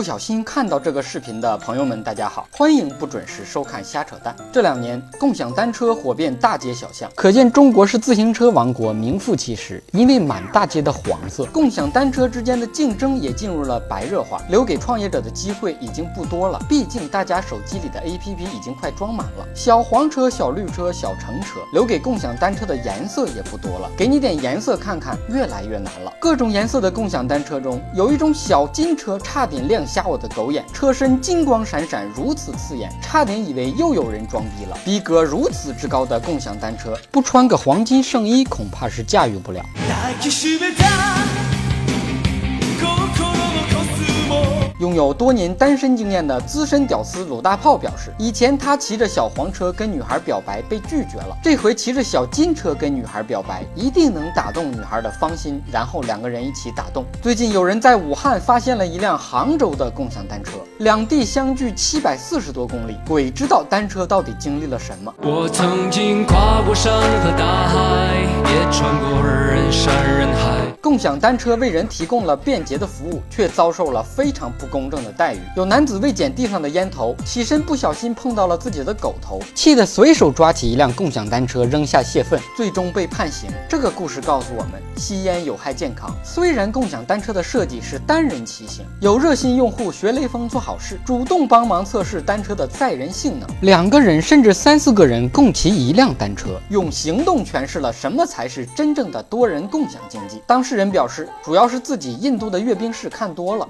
不小心看到这个视频的朋友们，大家好，欢迎不准时收看瞎扯淡。这两年，共享单车火遍大街小巷，可见中国是自行车王国，名副其实。因为满大街的黄色，共享单车之间的竞争也进入了白热化，留给创业者的机会已经不多了。毕竟大家手机里的 APP 已经快装满了，小黄车、小绿车、小橙车，留给共享单车的颜色也不多了。给你点颜色看看，越来越难了。各种颜色的共享单车中，有一种小金车，差点亮瞎我的狗眼，车身金光闪闪，如此刺眼，差点以为又有人装逼了。逼格如此之高的共享单车，不穿个黄金圣衣，恐怕是驾驭不了。拥有多年单身经验的资深屌丝鲁大炮表示，以前他骑着小黄车跟女孩表白被拒绝了，这回骑着小金车跟女孩表白，一定能打动女孩的芳心，然后两个人一起打动。最近有人在武汉发现了一辆杭州的共享单车，两地相距七百四十多公里，鬼知道单车到底经历了什么。我曾经跨过山和大海，也穿过人山人海。共享单车为人提供了便捷的服务，却遭受了非常不公正的待遇。有男子为捡地上的烟头，起身不小心碰到了自己的狗头，气得随手抓起一辆共享单车扔下泄愤，最终被判刑。这个故事告诉我们，吸烟有害健康。虽然共享单车的设计是单人骑行，有热心用户学雷锋做好事，主动帮忙测试单车的载人性能，两个人甚至三四个人共骑一辆单车，用行动诠释了什么才是真正的多人共享经济。当时世人表示，主要是自己印度的阅兵式看多了。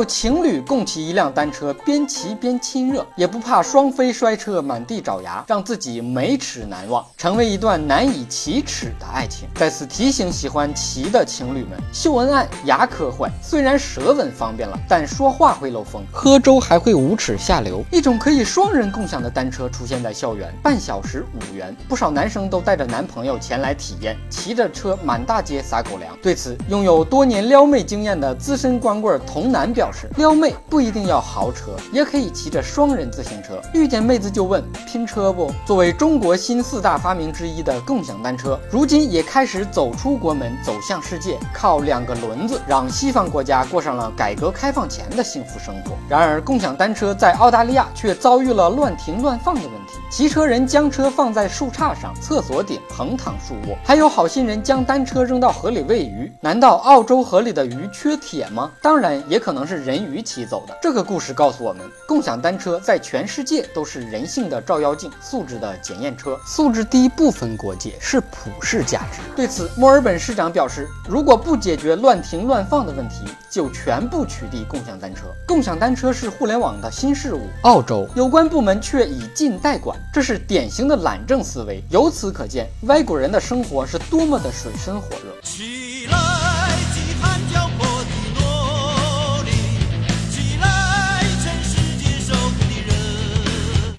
有情侣共骑一辆单车，边骑边亲热，也不怕双飞摔车，满地找牙，让自己没齿难忘，成为一段难以启齿的爱情。在此提醒喜欢骑的情侣们，秀恩爱牙科坏，虽然舌吻方便了，但说话会漏风，喝粥还会无耻下流。一种可以双人共享的单车出现在校园，半小时五元，不少男生都带着男朋友前来体验，骑着车满大街撒狗粮。对此，拥有多年撩妹经验的资深光棍童男。表撩妹不一定要豪车，也可以骑着双人自行车。遇见妹子就问拼车不？作为中国新四大发明之一的共享单车，如今也开始走出国门，走向世界，靠两个轮子让西方国家过上了改革开放前的幸福生活。然而，共享单车在澳大利亚却遭遇了乱停乱放的问题。骑车人将车放在树杈上、厕所顶横躺竖卧，还有好心人将单车扔到河里喂鱼。难道澳洲河里的鱼缺铁吗？当然，也可能是人鱼骑走的。这个故事告诉我们，共享单车在全世界都是人性的照妖镜，素质的检验车。素质低不分国界，是普世价值。对此，墨尔本市长表示，如果不解决乱停乱放的问题，就全部取缔共享单车。共享单车是互联网的新事物，澳洲有关部门却以禁代管。这是典型的懒政思维，由此可见，外国人的生活是多么的水深火热。起来，饥寒交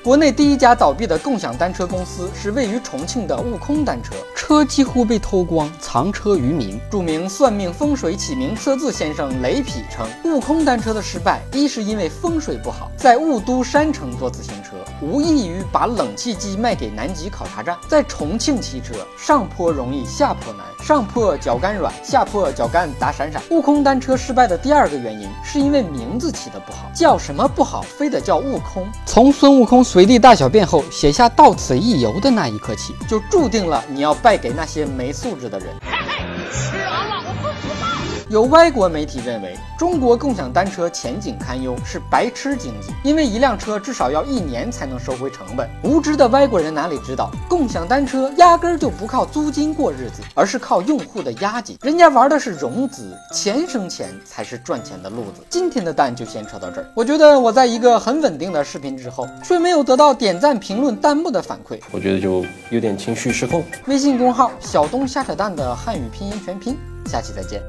国内第一家倒闭的共享单车公司是位于重庆的悟空单车。车几乎被偷光，藏车于民。著名算命风水起名测字先生雷痞称，悟空单车的失败，一是因为风水不好，在雾都山城坐自行车，无异于把冷气机卖给南极考察站。在重庆骑车，上坡容易下坡难，上坡脚干软，下坡脚干打闪闪。悟空单车失败的第二个原因，是因为名字起的不好，叫什么不好，非得叫悟空。从孙悟空随地大小便后写下到此一游的那一刻起，就注定了你要败。给那些没素质的人。有外国媒体认为，中国共享单车前景堪忧，是白痴经济，因为一辆车至少要一年才能收回成本。无知的外国人哪里知道，共享单车压根儿就不靠租金过日子，而是靠用户的押金。人家玩的是融资，钱生钱才是赚钱的路子。今天的蛋就先扯到这儿。我觉得我在一个很稳定的视频之后，却没有得到点赞、评论、弹幕的反馈，我觉得就有点情绪失控。微信公号小东瞎扯淡的汉语拼音全拼，下期再见。